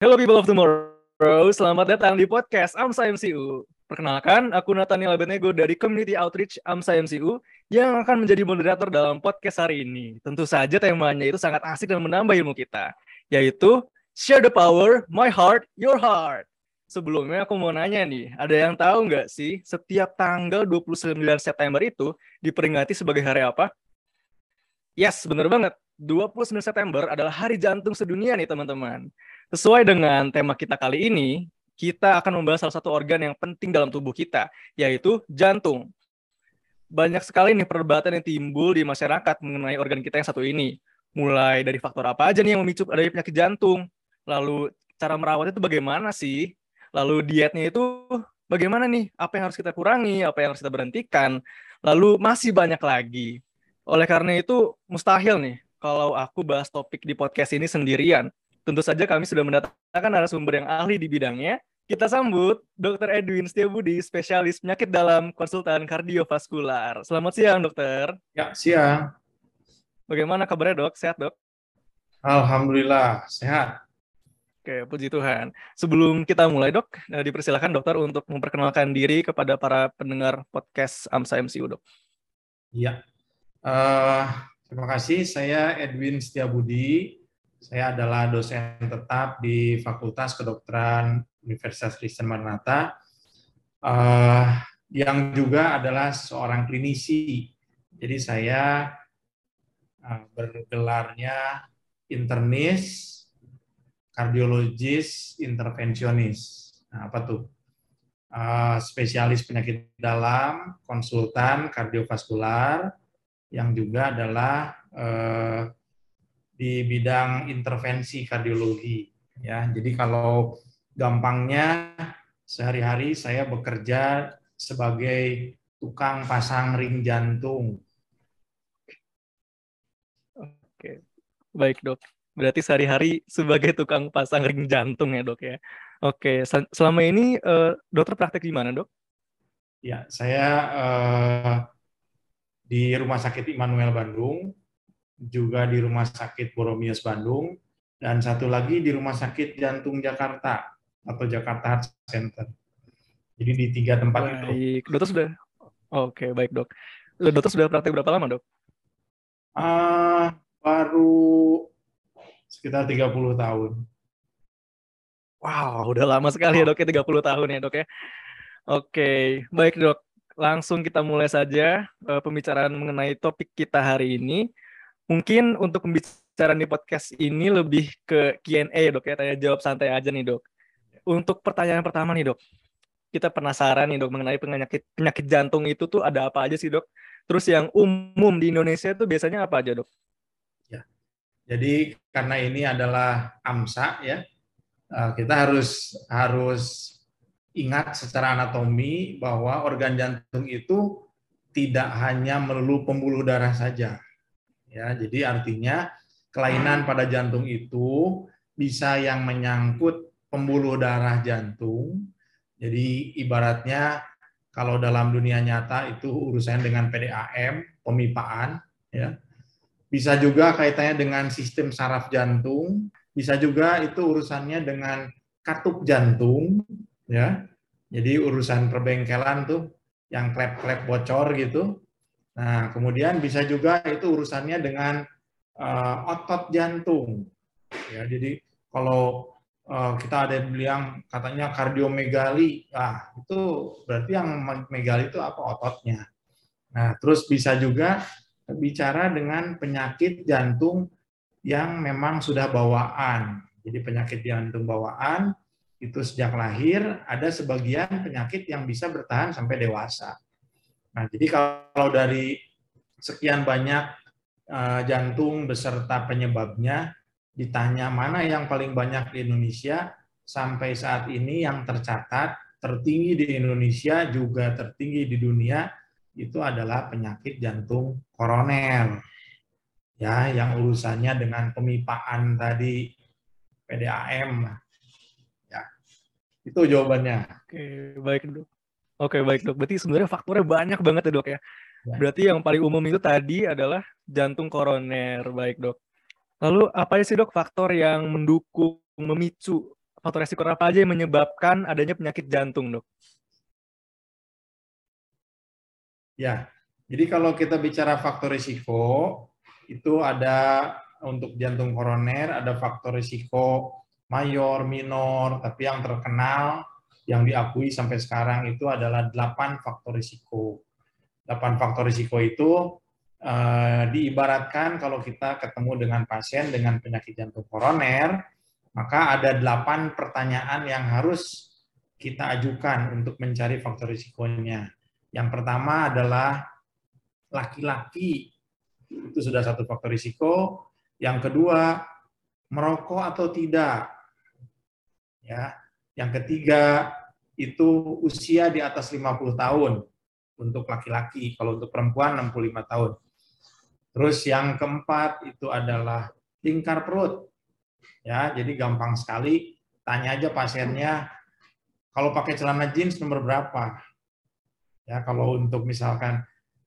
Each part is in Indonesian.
Hello people of tomorrow, selamat datang di podcast AMSA MCU. Perkenalkan, aku Nathaniel Abednego dari Community Outreach AMSA MCU yang akan menjadi moderator dalam podcast hari ini. Tentu saja temanya itu sangat asik dan menambah ilmu kita, yaitu Share the Power, My Heart, Your Heart. Sebelumnya aku mau nanya nih, ada yang tahu nggak sih setiap tanggal 29 September itu diperingati sebagai hari apa? Yes, bener banget. 29 September adalah hari jantung sedunia nih teman-teman. Sesuai dengan tema kita kali ini, kita akan membahas salah satu organ yang penting dalam tubuh kita, yaitu jantung. Banyak sekali nih perdebatan yang timbul di masyarakat mengenai organ kita yang satu ini. Mulai dari faktor apa aja nih yang memicu adanya penyakit jantung, lalu cara merawat itu bagaimana sih, Lalu dietnya itu bagaimana nih? Apa yang harus kita kurangi? Apa yang harus kita berhentikan? Lalu masih banyak lagi. Oleh karena itu mustahil nih kalau aku bahas topik di podcast ini sendirian. Tentu saja kami sudah mendatangkan narasumber yang ahli di bidangnya. Kita sambut Dr. Edwin Setiabudi, spesialis penyakit dalam konsultan kardiovaskular. Selamat siang, dokter. Ya, siang. Bagaimana kabarnya, dok? Sehat, dok? Alhamdulillah, sehat. Oke, puji Tuhan. Sebelum kita mulai, Dok, eh, dipersilakan dokter untuk memperkenalkan diri kepada para pendengar podcast AMSA MCU, Dok. Iya. Uh, terima kasih. Saya Edwin Setiabudi. Saya adalah dosen tetap di Fakultas Kedokteran Universitas Kristen Maranatha, uh, yang juga adalah seorang klinisi. Jadi saya uh, bergelarnya internis kardiologis intervensionis. Nah, apa tuh? Uh, spesialis penyakit dalam, konsultan kardiovaskular, yang juga adalah uh, di bidang intervensi kardiologi. Ya, jadi kalau gampangnya sehari-hari saya bekerja sebagai tukang pasang ring jantung. Oke, baik dok. Berarti sehari-hari sebagai tukang pasang ring jantung ya dok ya. Oke, selama ini uh, dokter praktek di mana dok? Ya, saya uh, di Rumah Sakit Immanuel Bandung, juga di Rumah Sakit Boromius Bandung, dan satu lagi di Rumah Sakit Jantung Jakarta atau Jakarta Heart Center. Jadi di tiga tempat baik. itu. Dokter sudah. Oke, baik dok. Dokter sudah praktek berapa lama dok? Uh, baru sekitar 30 tahun. Wow, udah lama sekali ya dok ya 30 tahun ya dok ya. Oke, baik dok. Langsung kita mulai saja uh, pembicaraan mengenai topik kita hari ini. Mungkin untuk pembicaraan di podcast ini lebih ke Q&A dok ya, tanya jawab santai aja nih dok. Untuk pertanyaan pertama nih dok, kita penasaran nih dok mengenai penyakit penyakit jantung itu tuh ada apa aja sih dok? Terus yang umum di Indonesia itu biasanya apa aja dok? Jadi karena ini adalah AMSA ya, eh, kita harus harus ingat secara anatomi bahwa organ jantung itu tidak hanya melulu pembuluh darah saja. Ya, jadi artinya kelainan pada jantung itu bisa yang menyangkut pembuluh darah jantung. Jadi ibaratnya kalau dalam dunia nyata itu urusan dengan PDAM, pemipaan ya bisa juga kaitannya dengan sistem saraf jantung, bisa juga itu urusannya dengan katup jantung, ya. Jadi urusan perbengkelan tuh yang klep-klep bocor gitu. Nah, kemudian bisa juga itu urusannya dengan uh, otot jantung. Ya, jadi kalau uh, kita ada yang bilang katanya kardiomegali, ah itu berarti yang megali itu apa ototnya. Nah, terus bisa juga bicara dengan penyakit jantung yang memang sudah bawaan. Jadi penyakit jantung bawaan itu sejak lahir ada sebagian penyakit yang bisa bertahan sampai dewasa. Nah, jadi kalau dari sekian banyak uh, jantung beserta penyebabnya ditanya mana yang paling banyak di Indonesia sampai saat ini yang tercatat tertinggi di Indonesia juga tertinggi di dunia itu adalah penyakit jantung koroner. Ya, yang urusannya dengan pemipaan tadi PDAM. Ya. Itu jawabannya. Oke, baik, Dok. Oke, baik, Dok. Berarti sebenarnya faktornya banyak banget ya, Dok ya. ya. Berarti yang paling umum itu tadi adalah jantung koroner, baik, Dok. Lalu apa sih, Dok, faktor yang mendukung memicu faktor resiko apa aja yang menyebabkan adanya penyakit jantung, dok? Ya, jadi kalau kita bicara faktor risiko, itu ada untuk jantung koroner, ada faktor risiko mayor, minor, tapi yang terkenal, yang diakui sampai sekarang itu adalah 8 faktor risiko. 8 faktor risiko itu uh, diibaratkan kalau kita ketemu dengan pasien dengan penyakit jantung koroner, maka ada delapan pertanyaan yang harus kita ajukan untuk mencari faktor risikonya. Yang pertama adalah laki-laki, itu sudah satu faktor risiko. Yang kedua, merokok atau tidak. Ya. Yang ketiga, itu usia di atas 50 tahun untuk laki-laki, kalau untuk perempuan 65 tahun. Terus yang keempat itu adalah lingkar perut. Ya, jadi gampang sekali tanya aja pasiennya kalau pakai celana jeans nomor berapa. Ya, kalau untuk misalkan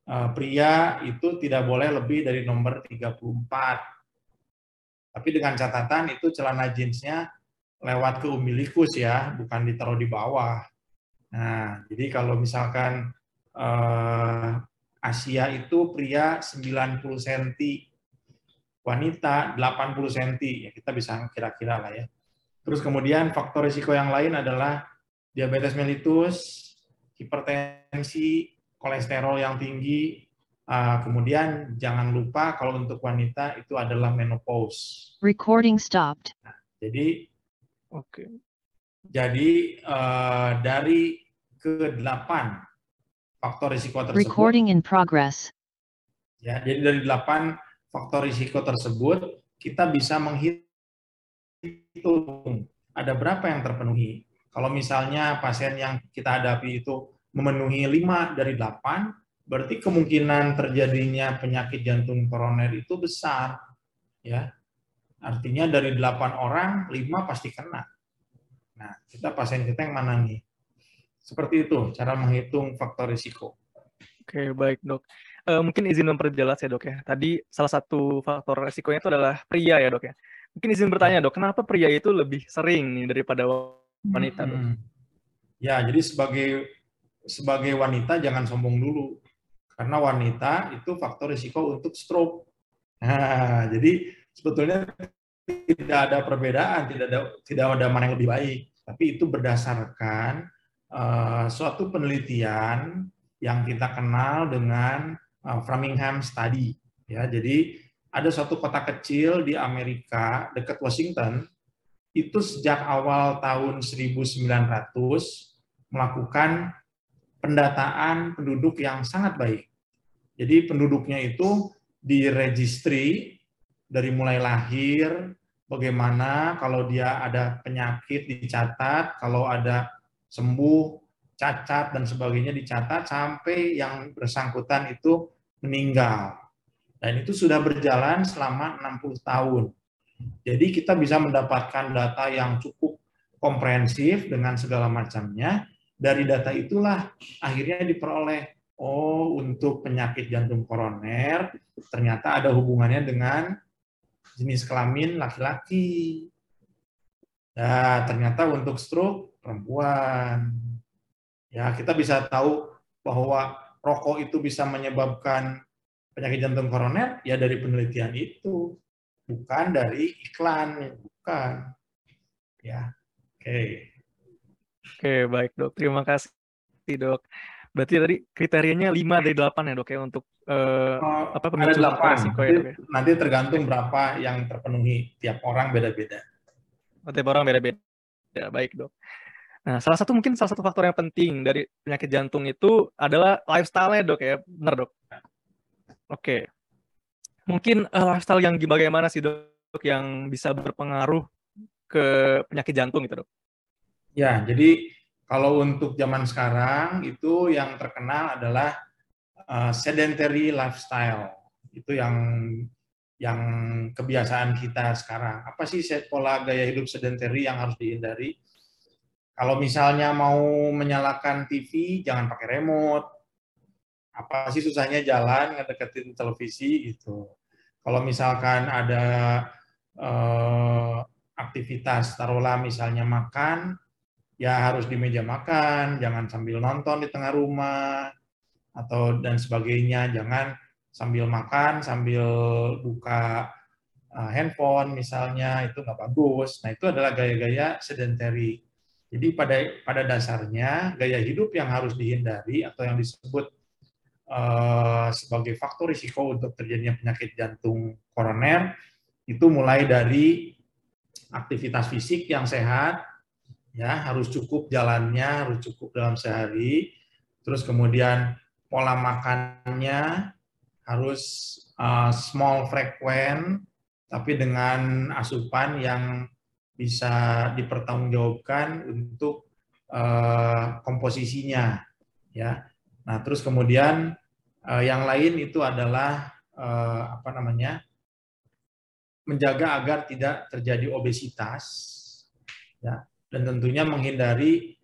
uh, pria itu tidak boleh lebih dari nomor 34. Tapi dengan catatan itu celana jeansnya lewat ke umbilikus ya, bukan ditaruh di bawah. Nah, jadi kalau misalkan uh, Asia itu pria 90 cm, wanita 80 cm, ya kita bisa kira-kira lah ya. Terus kemudian faktor risiko yang lain adalah diabetes mellitus, hipertensi, kolesterol yang tinggi, uh, kemudian jangan lupa kalau untuk wanita itu adalah menopause. Recording stopped. Nah, jadi oke. Okay. Jadi uh, dari ke-8 faktor risiko tersebut. Recording in progress. Ya, jadi dari 8 faktor risiko tersebut, kita bisa menghitung ada berapa yang terpenuhi. Kalau misalnya pasien yang kita hadapi itu memenuhi 5 dari 8, berarti kemungkinan terjadinya penyakit jantung koroner itu besar. Ya. Artinya dari 8 orang, 5 pasti kena. Nah, kita pasien kita yang mana nih? Seperti itu cara menghitung faktor risiko. Oke, baik dok uh, mungkin izin memperjelas ya dok ya. Tadi salah satu faktor resikonya itu adalah pria ya dok ya. Mungkin izin bertanya dok, kenapa pria itu lebih sering nih daripada wanita dok? Hmm. Ya, jadi sebagai sebagai wanita jangan sombong dulu. Karena wanita itu faktor risiko untuk stroke. Nah, jadi sebetulnya tidak ada perbedaan, tidak ada tidak ada mana yang lebih baik. Tapi itu berdasarkan uh, suatu penelitian yang kita kenal dengan uh, Framingham Study. Ya, jadi ada suatu kota kecil di Amerika dekat Washington itu sejak awal tahun 1900 melakukan pendataan penduduk yang sangat baik. Jadi penduduknya itu diregistri dari mulai lahir, bagaimana kalau dia ada penyakit dicatat, kalau ada sembuh, cacat dan sebagainya dicatat sampai yang bersangkutan itu meninggal. Dan itu sudah berjalan selama 60 tahun. Jadi kita bisa mendapatkan data yang cukup komprehensif dengan segala macamnya. Dari data itulah akhirnya diperoleh, oh untuk penyakit jantung koroner ternyata ada hubungannya dengan jenis kelamin laki-laki. Nah, ternyata untuk stroke perempuan. Ya, kita bisa tahu bahwa rokok itu bisa menyebabkan penyakit jantung koroner ya dari penelitian itu bukan dari iklan bukan ya oke okay. oke baik dok terima kasih dok berarti tadi kriterianya 5 dari 8 ya dok ya untuk uh, apa pemicu resiko ya dok ya nanti tergantung berapa yang terpenuhi tiap orang beda-beda oh, tiap orang beda-beda ya baik dok Nah, salah satu mungkin salah satu faktor yang penting dari penyakit jantung itu adalah lifestyle-nya, Dok ya. Benar, Dok. Oke. Mungkin uh, lifestyle yang bagaimana sih, Dok, yang bisa berpengaruh ke penyakit jantung itu, Dok? Ya, jadi kalau untuk zaman sekarang itu yang terkenal adalah uh, sedentary lifestyle. Itu yang yang kebiasaan kita sekarang. Apa sih pola gaya hidup sedentary yang harus dihindari? Kalau misalnya mau menyalakan TV, jangan pakai remote. Apa sih susahnya jalan ngedeketin televisi gitu. Kalau misalkan ada uh, aktivitas, taruhlah misalnya makan, ya harus di meja makan, jangan sambil nonton di tengah rumah, atau dan sebagainya, jangan sambil makan, sambil buka uh, handphone misalnya, itu nggak bagus. Nah itu adalah gaya-gaya sedentary. Jadi pada pada dasarnya gaya hidup yang harus dihindari atau yang disebut uh, sebagai faktor risiko untuk terjadinya penyakit jantung koroner itu mulai dari aktivitas fisik yang sehat, ya harus cukup jalannya, harus cukup dalam sehari. Terus kemudian pola makannya harus uh, small frequent, tapi dengan asupan yang bisa dipertanggungjawabkan untuk uh, komposisinya, ya. Nah, terus kemudian uh, yang lain itu adalah uh, apa namanya menjaga agar tidak terjadi obesitas, ya, dan tentunya menghindari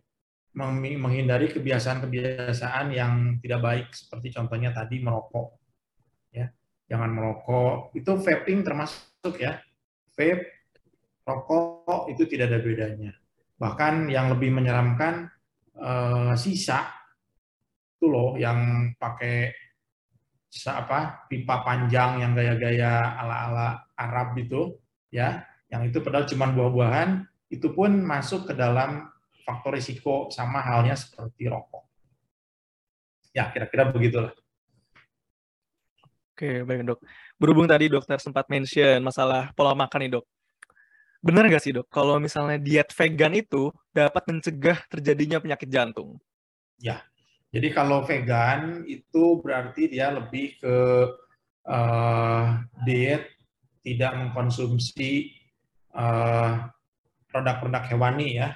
menghindari kebiasaan-kebiasaan yang tidak baik seperti contohnya tadi merokok, ya, jangan merokok. Itu vaping termasuk ya, vape, rokok itu tidak ada bedanya. Bahkan yang lebih menyeramkan eh, sisa itu loh yang pakai apa pipa panjang yang gaya-gaya ala-ala Arab itu ya yang itu padahal cuma buah-buahan itu pun masuk ke dalam faktor risiko sama halnya seperti rokok ya kira-kira begitulah Oke, baik dok. Berhubung tadi dokter sempat mention masalah pola makan nih dok. Benar nggak sih dok, kalau misalnya diet vegan itu dapat mencegah terjadinya penyakit jantung? Ya, jadi kalau vegan itu berarti dia lebih ke uh, diet tidak mengkonsumsi produk produk-produk hewani ya.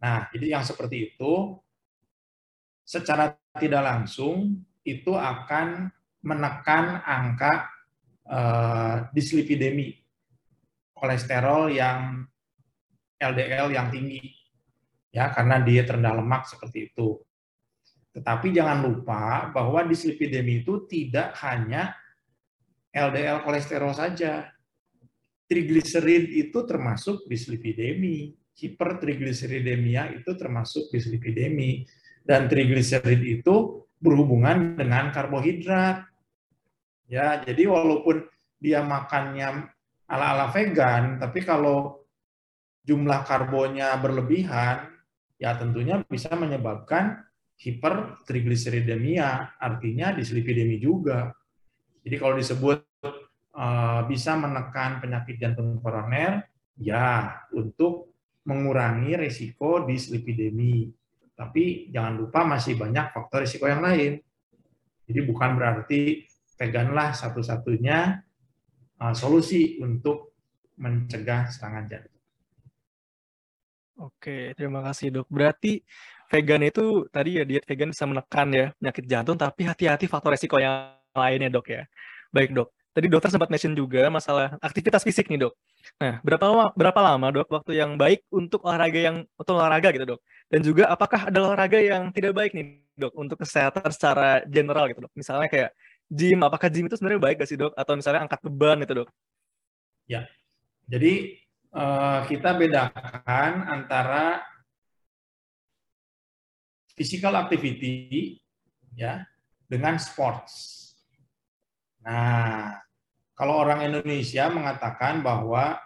Nah, jadi yang seperti itu secara tidak langsung itu akan menekan angka uh, dislipidemi kolesterol yang LDL yang tinggi ya karena diet rendah lemak seperti itu. Tetapi jangan lupa bahwa dislipidemi itu tidak hanya LDL kolesterol saja. Trigliserid itu termasuk dislipidemi. Hipertrigliseridemia itu termasuk dislipidemi. Dan trigliserid itu berhubungan dengan karbohidrat. Ya, jadi walaupun dia makannya ala-ala vegan, tapi kalau jumlah karbonnya berlebihan, ya tentunya bisa menyebabkan hipertrigliseridemia, artinya dislipidemi juga. Jadi kalau disebut bisa menekan penyakit jantung koroner, ya untuk mengurangi risiko dislipidemi. Tapi jangan lupa masih banyak faktor risiko yang lain. Jadi bukan berarti veganlah satu-satunya uh, solusi untuk mencegah serangan jantung. Oke, terima kasih dok. Berarti vegan itu tadi ya diet vegan bisa menekan ya penyakit jantung, tapi hati-hati faktor resiko yang lainnya dok ya. Baik dok. Tadi dokter sempat mention juga masalah aktivitas fisik nih dok. Nah, berapa lama, berapa lama dok waktu yang baik untuk olahraga yang untuk olahraga gitu dok? Dan juga apakah ada olahraga yang tidak baik nih dok untuk kesehatan secara general gitu dok? Misalnya kayak gym, apakah gym itu sebenarnya baik gak sih dok? Atau misalnya angkat beban itu dok? Ya, jadi Eh, kita bedakan antara physical activity ya dengan sports. Nah, kalau orang Indonesia mengatakan bahwa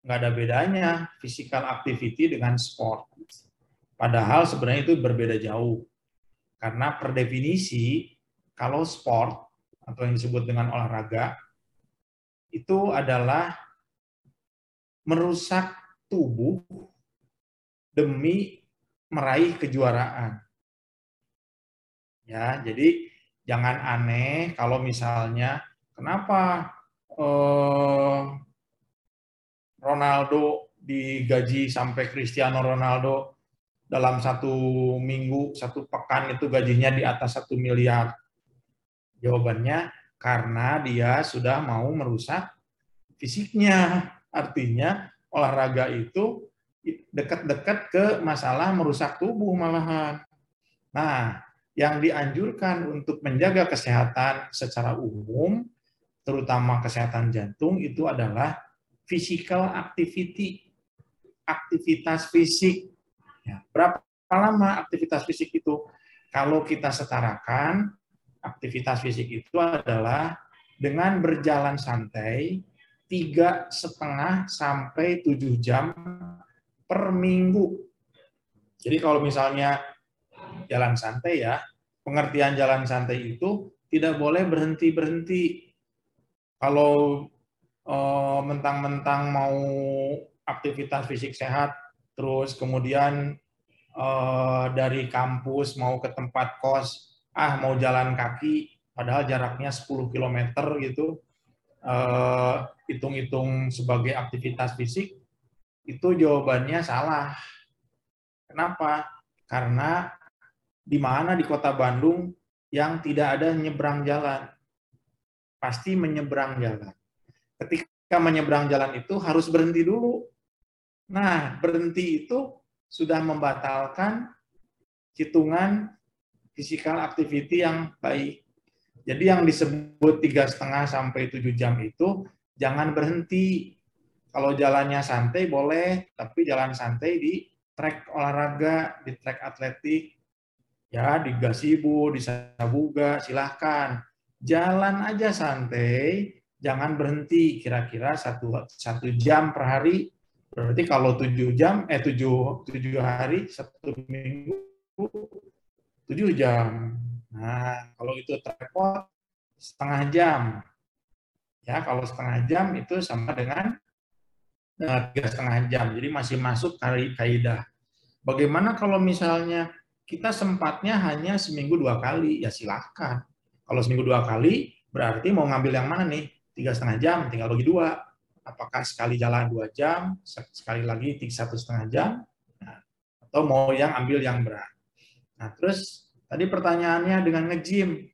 nggak ada bedanya physical activity dengan sport. Padahal sebenarnya itu berbeda jauh. Karena per definisi, kalau sport atau yang disebut dengan olahraga, itu adalah merusak tubuh demi meraih kejuaraan. Ya, jadi jangan aneh kalau misalnya kenapa eh, Ronaldo digaji sampai Cristiano Ronaldo dalam satu minggu, satu pekan itu gajinya di atas satu miliar. Jawabannya karena dia sudah mau merusak fisiknya. Artinya olahraga itu dekat-dekat ke masalah merusak tubuh malahan. Nah, yang dianjurkan untuk menjaga kesehatan secara umum, terutama kesehatan jantung, itu adalah physical activity, aktivitas fisik. Ya, berapa lama aktivitas fisik itu? Kalau kita setarakan, aktivitas fisik itu adalah dengan berjalan santai tiga setengah sampai tujuh jam per minggu. Jadi kalau misalnya jalan santai ya, pengertian jalan santai itu tidak boleh berhenti berhenti. Kalau eh, mentang-mentang mau aktivitas fisik sehat, terus kemudian eh, dari kampus mau ke tempat kos, ah mau jalan kaki, padahal jaraknya 10 km gitu, eh, hitung-hitung sebagai aktivitas fisik, itu jawabannya salah. Kenapa? Karena di mana di kota Bandung yang tidak ada nyebrang jalan? Pasti menyeberang jalan. Ketika menyeberang jalan itu harus berhenti dulu. Nah, berhenti itu sudah membatalkan hitungan physical activity yang baik. Jadi yang disebut tiga setengah sampai tujuh jam itu jangan berhenti. Kalau jalannya santai boleh, tapi jalan santai di trek olahraga, di trek atletik, ya di gasibu, di sabuga, silahkan. Jalan aja santai, jangan berhenti. Kira-kira satu, satu jam per hari, berarti kalau tujuh jam, eh tujuh, tujuh hari, satu minggu, tujuh jam. Nah, kalau itu tripod, setengah jam. Ya, kalau setengah jam itu sama dengan eh, tiga setengah jam. Jadi masih masuk kaidah. Bagaimana kalau misalnya kita sempatnya hanya seminggu dua kali? Ya silahkan. Kalau seminggu dua kali, berarti mau ngambil yang mana nih? Tiga setengah jam, tinggal bagi dua. Apakah sekali jalan dua jam, sekali lagi tiga satu setengah jam, nah, atau mau yang ambil yang berat. Nah, terus tadi pertanyaannya dengan nge-gym.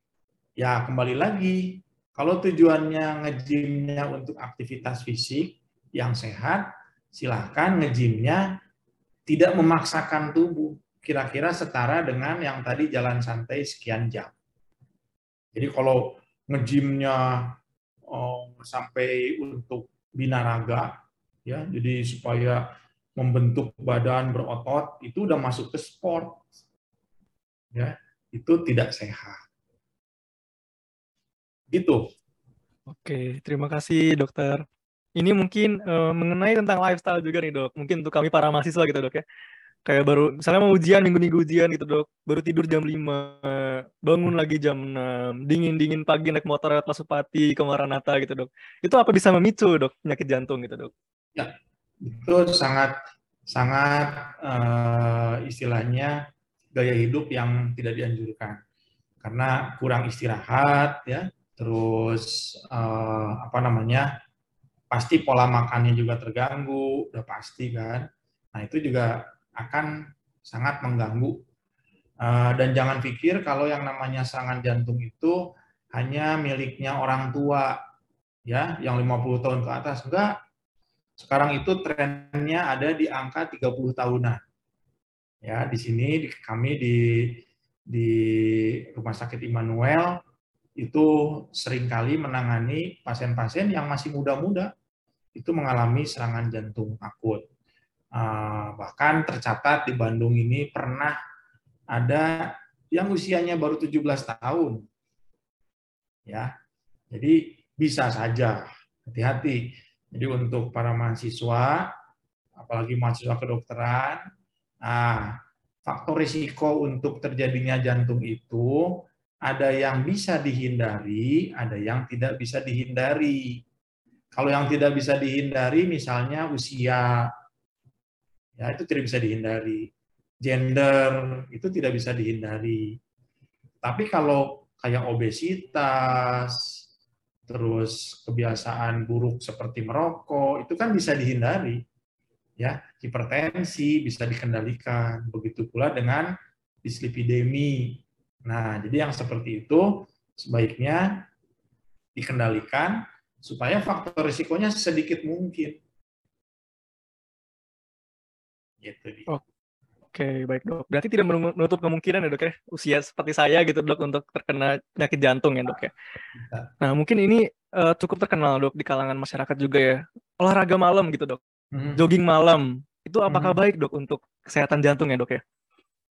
Ya, kembali lagi, kalau tujuannya nge-gymnya untuk aktivitas fisik yang sehat, silahkan nge-gymnya tidak memaksakan tubuh. Kira-kira setara dengan yang tadi jalan santai sekian jam. Jadi kalau nge-gymnya oh, sampai untuk binaraga, ya, jadi supaya membentuk badan berotot, itu udah masuk ke sport. Ya, itu tidak sehat. Gitu. Oke, terima kasih dokter. Ini mungkin uh, mengenai tentang lifestyle juga nih dok. Mungkin untuk kami para mahasiswa gitu dok ya. Kayak baru, misalnya mau ujian, minggu-minggu ujian gitu dok. Baru tidur jam 5, bangun lagi jam 6, dingin-dingin pagi naik motor lewat Pasupati ke Maranatha gitu dok. Itu apa bisa memicu dok penyakit jantung gitu dok? Ya, itu sangat sangat uh, istilahnya gaya hidup yang tidak dianjurkan karena kurang istirahat ya terus uh, apa namanya pasti pola makannya juga terganggu udah pasti kan nah itu juga akan sangat mengganggu. Uh, dan jangan pikir kalau yang namanya serangan jantung itu hanya miliknya orang tua ya yang 50 tahun ke atas. Enggak. Sekarang itu trennya ada di angka 30 tahunan. Ya di sini di, kami di di Rumah Sakit Immanuel itu sering kali menangani pasien-pasien yang masih muda-muda itu mengalami serangan jantung akut. Ah, bahkan tercatat di Bandung ini pernah ada yang usianya baru 17 tahun. Ya. Jadi bisa saja. Hati-hati. Jadi untuk para mahasiswa apalagi mahasiswa kedokteran, nah, faktor risiko untuk terjadinya jantung itu ada yang bisa dihindari, ada yang tidak bisa dihindari. Kalau yang tidak bisa dihindari, misalnya usia, ya itu tidak bisa dihindari. Gender, itu tidak bisa dihindari. Tapi kalau kayak obesitas, terus kebiasaan buruk seperti merokok, itu kan bisa dihindari. Ya, hipertensi bisa dikendalikan. Begitu pula dengan dislipidemi, Nah, jadi yang seperti itu sebaiknya dikendalikan supaya faktor risikonya sedikit mungkin. Gitu. Oke, Oke, baik dok. Berarti tidak menutup kemungkinan ya dok ya, usia seperti saya gitu dok untuk terkena penyakit jantung ya dok ya. Nah mungkin ini uh, cukup terkenal dok di kalangan masyarakat juga ya. Olahraga malam gitu dok, hmm. jogging malam, itu apakah hmm. baik dok untuk kesehatan jantung ya dok ya?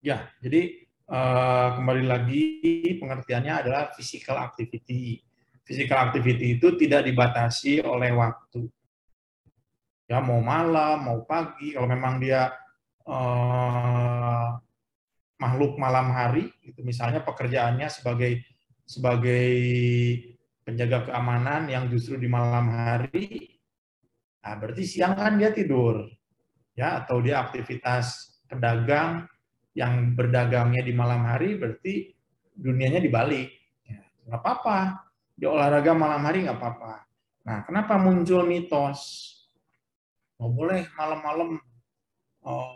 Ya, jadi uh, kembali lagi pengertiannya adalah physical activity. Physical activity itu tidak dibatasi oleh waktu. Ya mau malam, mau pagi, kalau memang dia uh, makhluk malam hari itu misalnya pekerjaannya sebagai sebagai penjaga keamanan yang justru di malam hari nah berarti siang kan dia tidur. Ya atau dia aktivitas pedagang yang berdagangnya di malam hari berarti dunianya dibalik. Ya, nggak apa-apa. Dia olahraga malam hari nggak apa-apa. Nah kenapa muncul mitos oh boleh malam-malam oh,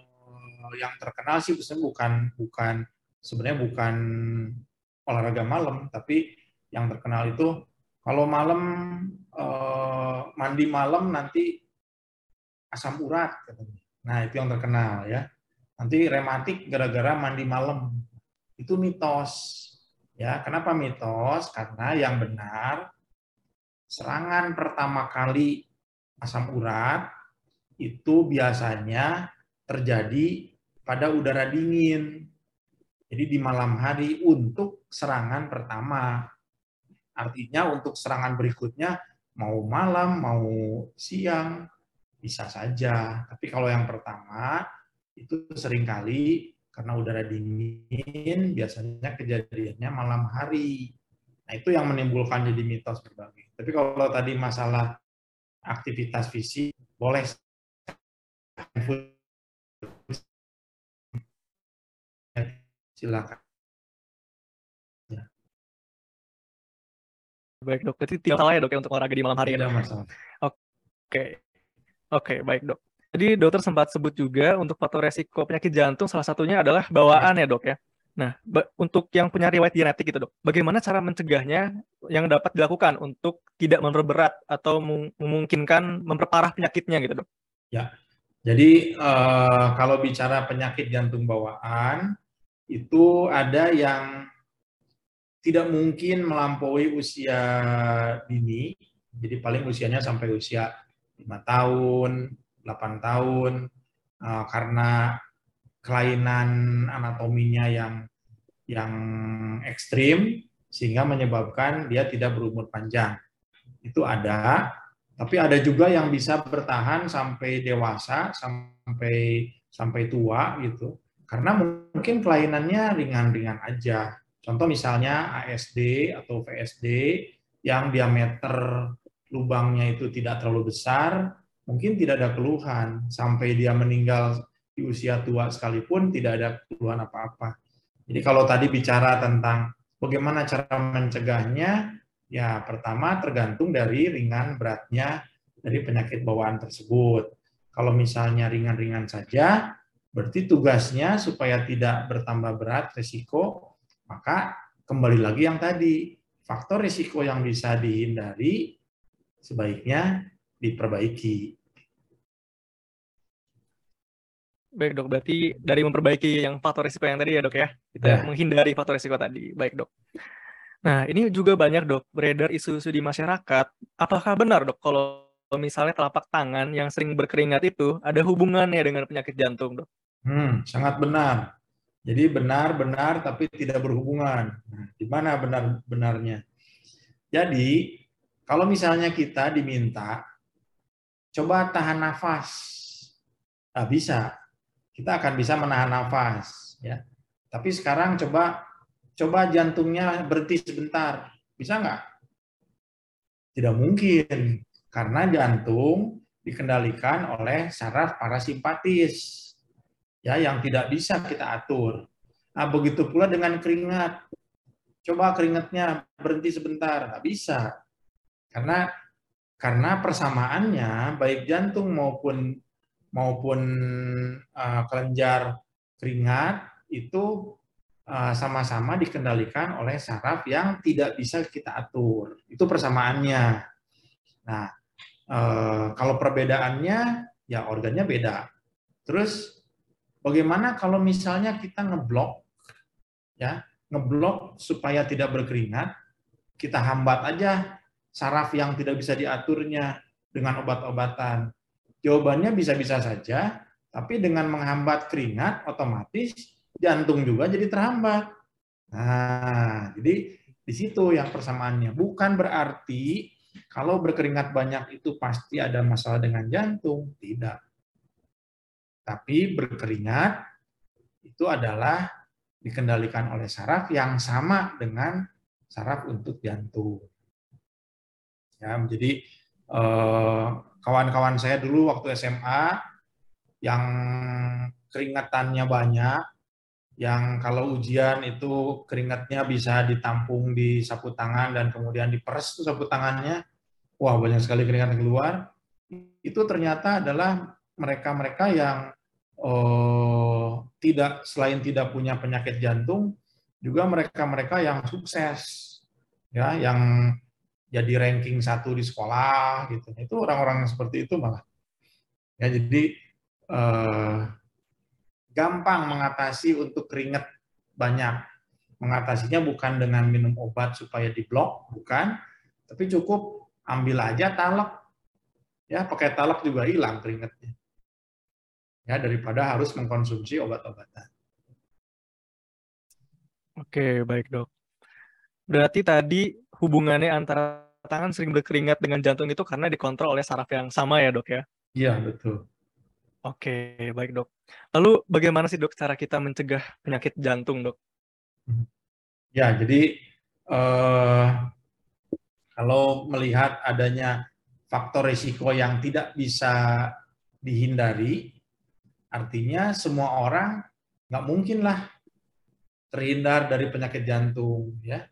yang terkenal sih sebenarnya bukan bukan sebenarnya bukan olahraga malam, tapi yang terkenal itu kalau malam eh, mandi malam nanti asam urat katanya. Nah, itu yang terkenal ya. Nanti rematik gara-gara mandi malam. Itu mitos. Ya, kenapa mitos? Karena yang benar serangan pertama kali asam urat itu biasanya terjadi pada udara dingin. Jadi di malam hari untuk serangan pertama. Artinya untuk serangan berikutnya mau malam, mau siang, bisa saja. Tapi kalau yang pertama itu sering kali karena udara dingin biasanya kejadiannya malam hari. Nah, itu yang menimbulkan jadi mitos berbagai. Tapi kalau tadi masalah aktivitas fisik boleh Silakan. Ya. Baik dok, jadi tidak salah ya dok ya untuk olahraga di malam hari. Tidak masalah. Oke, oke baik dok. Jadi dokter sempat sebut juga untuk faktor resiko penyakit jantung salah satunya adalah bawaan ya dok ya. Nah, untuk yang punya riwayat genetik gitu dok, bagaimana cara mencegahnya yang dapat dilakukan untuk tidak memperberat atau memungkinkan memperparah penyakitnya gitu dok? Ya, jadi uh, kalau bicara penyakit jantung bawaan, itu ada yang tidak mungkin melampaui usia dini, jadi paling usianya sampai usia lima tahun, 8 tahun, uh, karena kelainan anatominya yang yang ekstrim sehingga menyebabkan dia tidak berumur panjang. Itu ada, tapi ada juga yang bisa bertahan sampai dewasa, sampai sampai tua gitu. Karena mungkin kelainannya ringan-ringan aja. Contoh misalnya ASD atau VSD yang diameter lubangnya itu tidak terlalu besar, mungkin tidak ada keluhan. Sampai dia meninggal di usia tua sekalipun tidak ada keluhan apa-apa. Jadi kalau tadi bicara tentang bagaimana cara mencegahnya, ya pertama tergantung dari ringan beratnya dari penyakit bawaan tersebut. Kalau misalnya ringan-ringan saja, Berarti tugasnya supaya tidak bertambah berat risiko, maka kembali lagi yang tadi, faktor risiko yang bisa dihindari sebaiknya diperbaiki. Baik dok, berarti dari memperbaiki yang faktor risiko yang tadi ya dok ya, kita ya. menghindari faktor risiko tadi. Baik dok. Nah ini juga banyak dok beredar isu-isu di masyarakat. Apakah benar dok kalau misalnya telapak tangan yang sering berkeringat itu ada hubungannya dengan penyakit jantung dok? Hmm, sangat benar. Jadi benar-benar tapi tidak berhubungan. Nah, di mana benar-benarnya? Jadi kalau misalnya kita diminta coba tahan nafas, nah, bisa. Kita akan bisa menahan nafas, ya. Tapi sekarang coba coba jantungnya berhenti sebentar, bisa nggak? Tidak mungkin, karena jantung dikendalikan oleh saraf parasimpatis ya yang tidak bisa kita atur. Nah, begitu pula dengan keringat. Coba keringatnya berhenti sebentar, nggak bisa. Karena karena persamaannya baik jantung maupun maupun uh, kelenjar keringat itu sama-sama dikendalikan oleh saraf yang tidak bisa kita atur. Itu persamaannya. Nah, uh, kalau perbedaannya ya organnya beda. Terus bagaimana kalau misalnya kita ngeblok, ya, ngeblok supaya tidak berkeringat, kita hambat aja saraf yang tidak bisa diaturnya dengan obat-obatan. Jawabannya bisa-bisa saja, tapi dengan menghambat keringat, otomatis jantung juga jadi terhambat. Nah, jadi di situ yang persamaannya. Bukan berarti kalau berkeringat banyak itu pasti ada masalah dengan jantung. Tidak. Tapi berkeringat itu adalah dikendalikan oleh saraf yang sama dengan saraf untuk jantung. Ya, jadi eh, kawan-kawan saya dulu waktu SMA yang keringatannya banyak, yang kalau ujian itu keringatnya bisa ditampung di sapu tangan dan kemudian diperes tuh sapu tangannya, wah banyak sekali keringat keluar. Itu ternyata adalah mereka-mereka yang oh, tidak selain tidak punya penyakit jantung, juga mereka-mereka yang sukses, ya, yang jadi ranking satu di sekolah gitu. Itu orang-orang yang seperti itu malah. Ya, jadi eh, gampang mengatasi untuk keringat banyak. Mengatasinya bukan dengan minum obat supaya diblok, bukan, tapi cukup ambil aja talak. Ya, pakai talak juga hilang keringatnya. Ya, daripada harus mengkonsumsi obat-obatan. Oke, baik, Dok. Berarti tadi hubungannya antara tangan sering berkeringat dengan jantung itu karena dikontrol oleh saraf yang sama ya, Dok ya? Iya, betul. Oke, baik dok. Lalu bagaimana sih dok cara kita mencegah penyakit jantung dok? Ya, jadi eh, kalau melihat adanya faktor risiko yang tidak bisa dihindari, artinya semua orang nggak mungkin lah terhindar dari penyakit jantung, ya.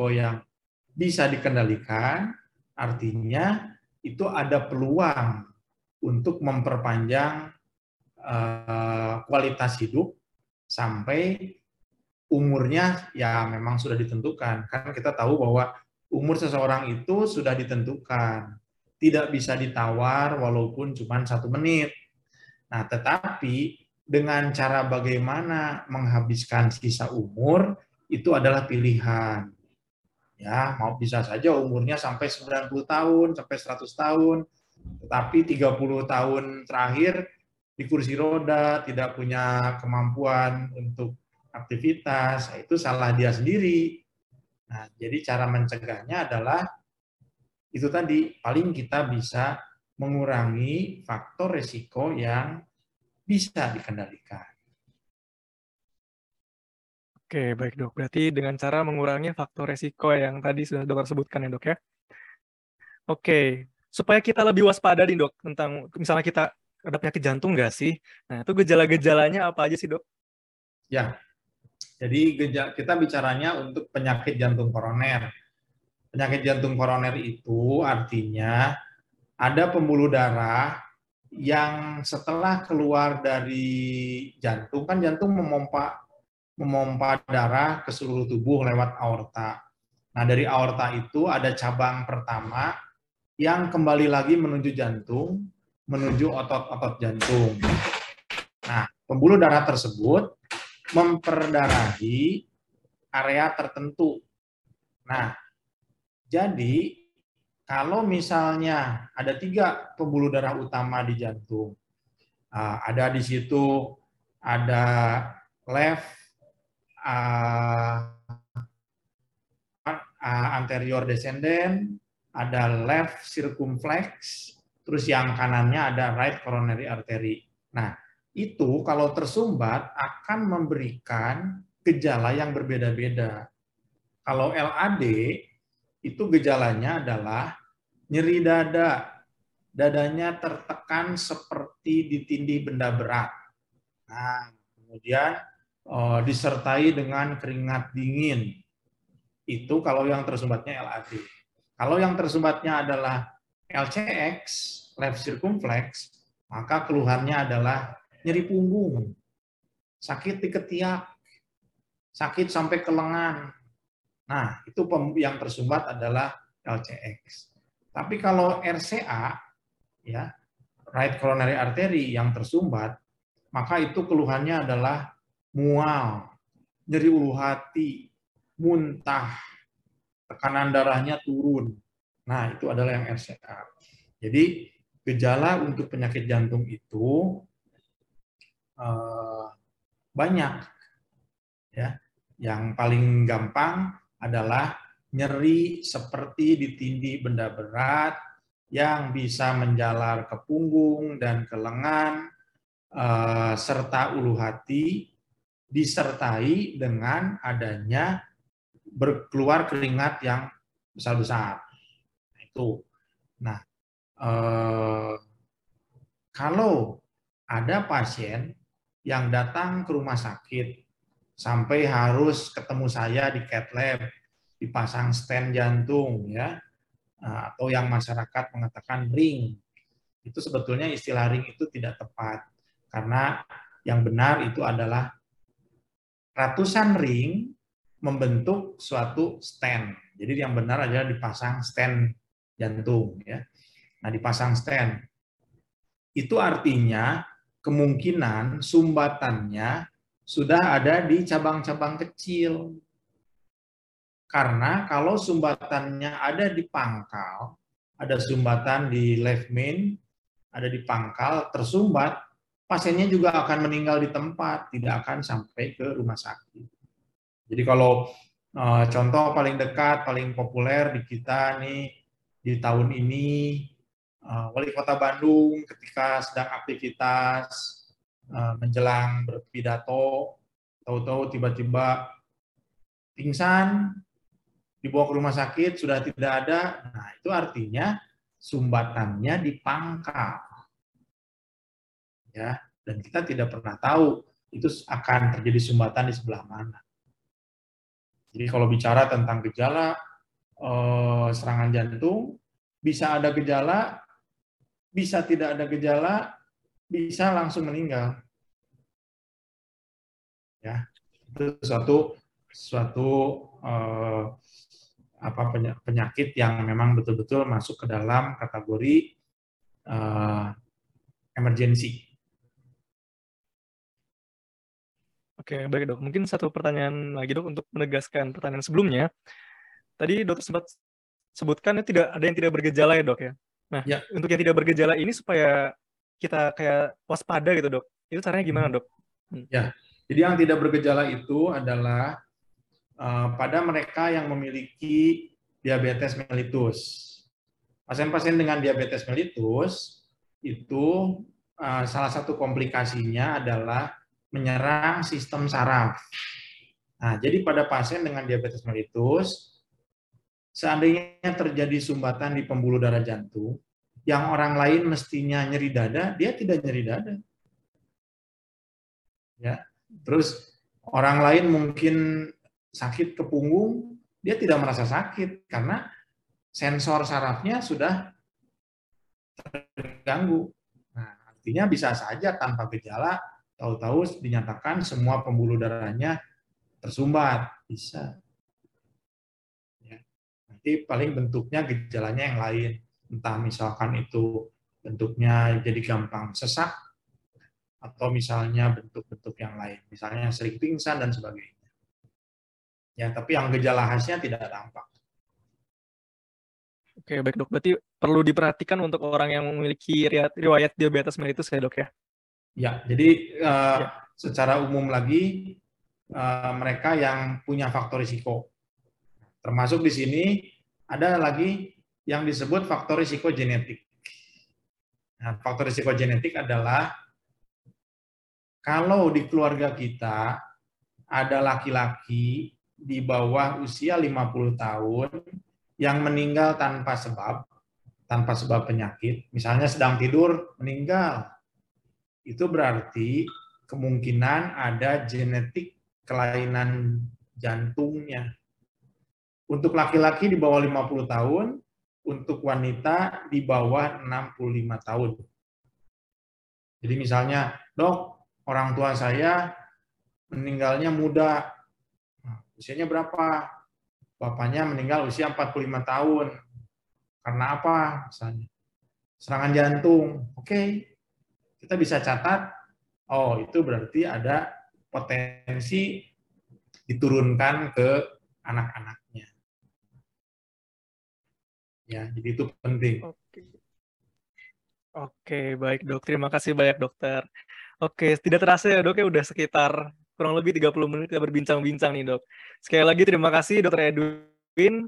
yang bisa dikendalikan, artinya itu ada peluang untuk memperpanjang uh, kualitas hidup sampai umurnya ya memang sudah ditentukan. Karena kita tahu bahwa umur seseorang itu sudah ditentukan. Tidak bisa ditawar walaupun cuma satu menit. Nah, tetapi dengan cara bagaimana menghabiskan sisa umur, itu adalah pilihan ya mau bisa saja umurnya sampai 90 tahun sampai 100 tahun tetapi 30 tahun terakhir di kursi roda tidak punya kemampuan untuk aktivitas itu salah dia sendiri nah jadi cara mencegahnya adalah itu tadi paling kita bisa mengurangi faktor resiko yang bisa dikendalikan Oke, baik dok. Berarti dengan cara mengurangi faktor resiko yang tadi sudah dokter sebutkan ya dok ya. Oke, supaya kita lebih waspada nih dok tentang misalnya kita ada penyakit jantung nggak sih? Nah itu gejala-gejalanya apa aja sih dok? Ya, jadi kita bicaranya untuk penyakit jantung koroner. Penyakit jantung koroner itu artinya ada pembuluh darah yang setelah keluar dari jantung, kan jantung memompa memompa darah ke seluruh tubuh lewat aorta. Nah, dari aorta itu ada cabang pertama yang kembali lagi menuju jantung, menuju otot-otot jantung. Nah, pembuluh darah tersebut memperdarahi area tertentu. Nah, jadi kalau misalnya ada tiga pembuluh darah utama di jantung, ah, ada di situ ada left uh, anterior descendant, ada left circumflex, terus yang kanannya ada right coronary artery. Nah, itu kalau tersumbat akan memberikan gejala yang berbeda-beda. Kalau LAD itu gejalanya adalah nyeri dada, dadanya tertekan seperti ditindih benda berat. Nah, kemudian uh, disertai dengan keringat dingin. Itu kalau yang tersumbatnya LAD. Kalau yang tersumbatnya adalah LCX, left circumflex, maka keluhannya adalah nyeri punggung, sakit di ketiak, sakit sampai ke lengan. Nah, itu yang tersumbat adalah LCX. Tapi kalau RCA, ya right coronary artery yang tersumbat, maka itu keluhannya adalah mual, nyeri ulu hati, muntah, tekanan darahnya turun. Nah, itu adalah yang RCA. Jadi, gejala untuk penyakit jantung itu eh, banyak. Ya, yang paling gampang adalah nyeri seperti ditindih benda berat yang bisa menjalar ke punggung dan ke lengan eh, serta ulu hati disertai dengan adanya berkeluar keringat yang besar-besar. Nah, itu. Nah, eh, kalau ada pasien yang datang ke rumah sakit sampai harus ketemu saya di cat lab, dipasang stand jantung ya, atau yang masyarakat mengatakan ring. Itu sebetulnya istilah ring itu tidak tepat karena yang benar itu adalah ratusan ring membentuk suatu stand. Jadi yang benar adalah dipasang stand jantung ya. Nah, dipasang stand. Itu artinya kemungkinan sumbatannya sudah ada di cabang-cabang kecil. Karena kalau sumbatannya ada di pangkal, ada sumbatan di left main, ada di pangkal, tersumbat, pasiennya juga akan meninggal di tempat, tidak akan sampai ke rumah sakit. Jadi kalau uh, contoh paling dekat, paling populer di kita nih di tahun ini, uh, wali kota Bandung ketika sedang aktivitas uh, menjelang berpidato, tahu-tahu tiba-tiba pingsan, dibawa ke rumah sakit sudah tidak ada. Nah itu artinya sumbatannya di pangkal ya dan kita tidak pernah tahu itu akan terjadi sumbatan di sebelah mana. Jadi kalau bicara tentang gejala eh, serangan jantung, bisa ada gejala, bisa tidak ada gejala, bisa langsung meninggal. Ya, itu suatu suatu eh, apa penyakit yang memang betul-betul masuk ke dalam kategori eh, emergency Oke, baik dok. Mungkin satu pertanyaan lagi dok untuk menegaskan pertanyaan sebelumnya. Tadi dokter sempat sebutkan tidak ada yang tidak bergejala ya dok ya. Nah, ya. untuk yang tidak bergejala ini supaya kita kayak waspada gitu dok. Itu caranya gimana hmm. dok? Hmm. Ya, jadi yang tidak bergejala itu adalah uh, pada mereka yang memiliki diabetes mellitus. Pasien-pasien dengan diabetes mellitus itu uh, salah satu komplikasinya adalah menyerang sistem saraf. Nah, jadi pada pasien dengan diabetes mellitus, seandainya terjadi sumbatan di pembuluh darah jantung, yang orang lain mestinya nyeri dada, dia tidak nyeri dada. Ya. Terus orang lain mungkin sakit ke punggung, dia tidak merasa sakit karena sensor sarafnya sudah terganggu. Nah, artinya bisa saja tanpa gejala tahu-tahu dinyatakan semua pembuluh darahnya tersumbat bisa ya. nanti paling bentuknya gejalanya yang lain entah misalkan itu bentuknya jadi gampang sesak atau misalnya bentuk-bentuk yang lain misalnya sering pingsan dan sebagainya ya tapi yang gejala khasnya tidak tampak Oke, baik dok. Berarti perlu diperhatikan untuk orang yang memiliki riwayat diabetes mellitus ya dok ya? Ya, jadi uh, ya. secara umum lagi uh, mereka yang punya faktor risiko. Termasuk di sini ada lagi yang disebut faktor risiko genetik. Nah, faktor risiko genetik adalah kalau di keluarga kita ada laki-laki di bawah usia 50 tahun yang meninggal tanpa sebab, tanpa sebab penyakit, misalnya sedang tidur meninggal, itu berarti kemungkinan ada genetik kelainan jantungnya. Untuk laki-laki di bawah 50 tahun, untuk wanita di bawah 65 tahun. Jadi misalnya, dok, orang tua saya meninggalnya muda. Nah, usianya berapa? Bapaknya meninggal usia 45 tahun. Karena apa? Misalnya. serangan jantung. Oke, kita bisa catat, oh itu berarti ada potensi diturunkan ke anak-anaknya. Ya, jadi itu penting. Oke. Oke, baik dok. Terima kasih banyak dokter. Oke, tidak terasa ya dok ya udah sekitar kurang lebih 30 menit kita berbincang-bincang nih dok. Sekali lagi terima kasih dokter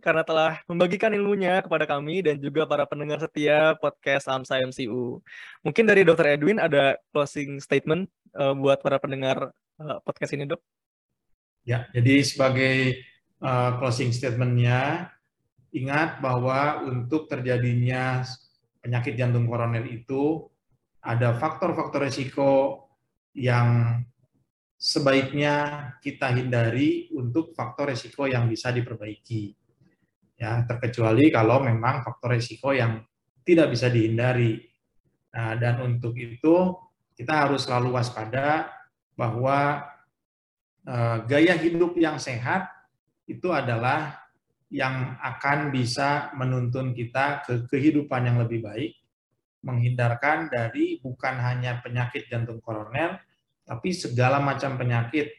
Karena telah membagikan ilmunya kepada kami dan juga para pendengar setia podcast AMSA MCU. Mungkin dari dokter Edwin ada closing statement uh, buat para pendengar uh, podcast ini dok? Ya, jadi sebagai uh, closing statementnya, ingat bahwa untuk terjadinya penyakit jantung koroner itu ada faktor-faktor risiko yang sebaiknya kita hindari untuk faktor risiko yang bisa diperbaiki. Ya, terkecuali kalau memang faktor risiko yang tidak bisa dihindari. Nah, dan untuk itu kita harus selalu waspada bahwa eh, gaya hidup yang sehat itu adalah yang akan bisa menuntun kita ke kehidupan yang lebih baik, menghindarkan dari bukan hanya penyakit jantung koroner, tapi segala macam penyakit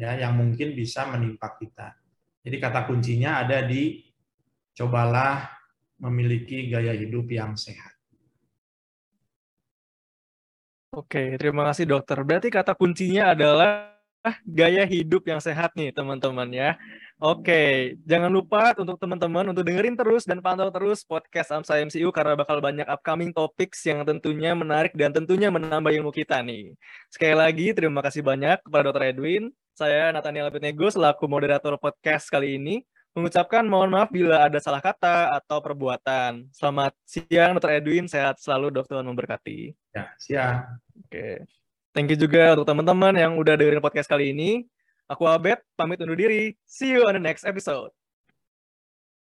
ya yang mungkin bisa menimpa kita. Jadi kata kuncinya ada di cobalah memiliki gaya hidup yang sehat. Oke, terima kasih dokter. Berarti kata kuncinya adalah gaya hidup yang sehat nih teman-teman ya. Oke, jangan lupa untuk teman-teman untuk dengerin terus dan pantau terus podcast AMSA MCU karena bakal banyak upcoming topics yang tentunya menarik dan tentunya menambah ilmu kita nih. Sekali lagi terima kasih banyak kepada Dr. Edwin. Saya Nathaniel Abednego selaku moderator podcast kali ini mengucapkan mohon maaf bila ada salah kata atau perbuatan. Selamat siang Dr. Edwin, sehat selalu Dokter memberkati. Ya, siang. Oke. Thank you juga untuk teman-teman yang udah dengerin podcast kali ini. Aku Abed, pamit undur diri. See you on the next episode.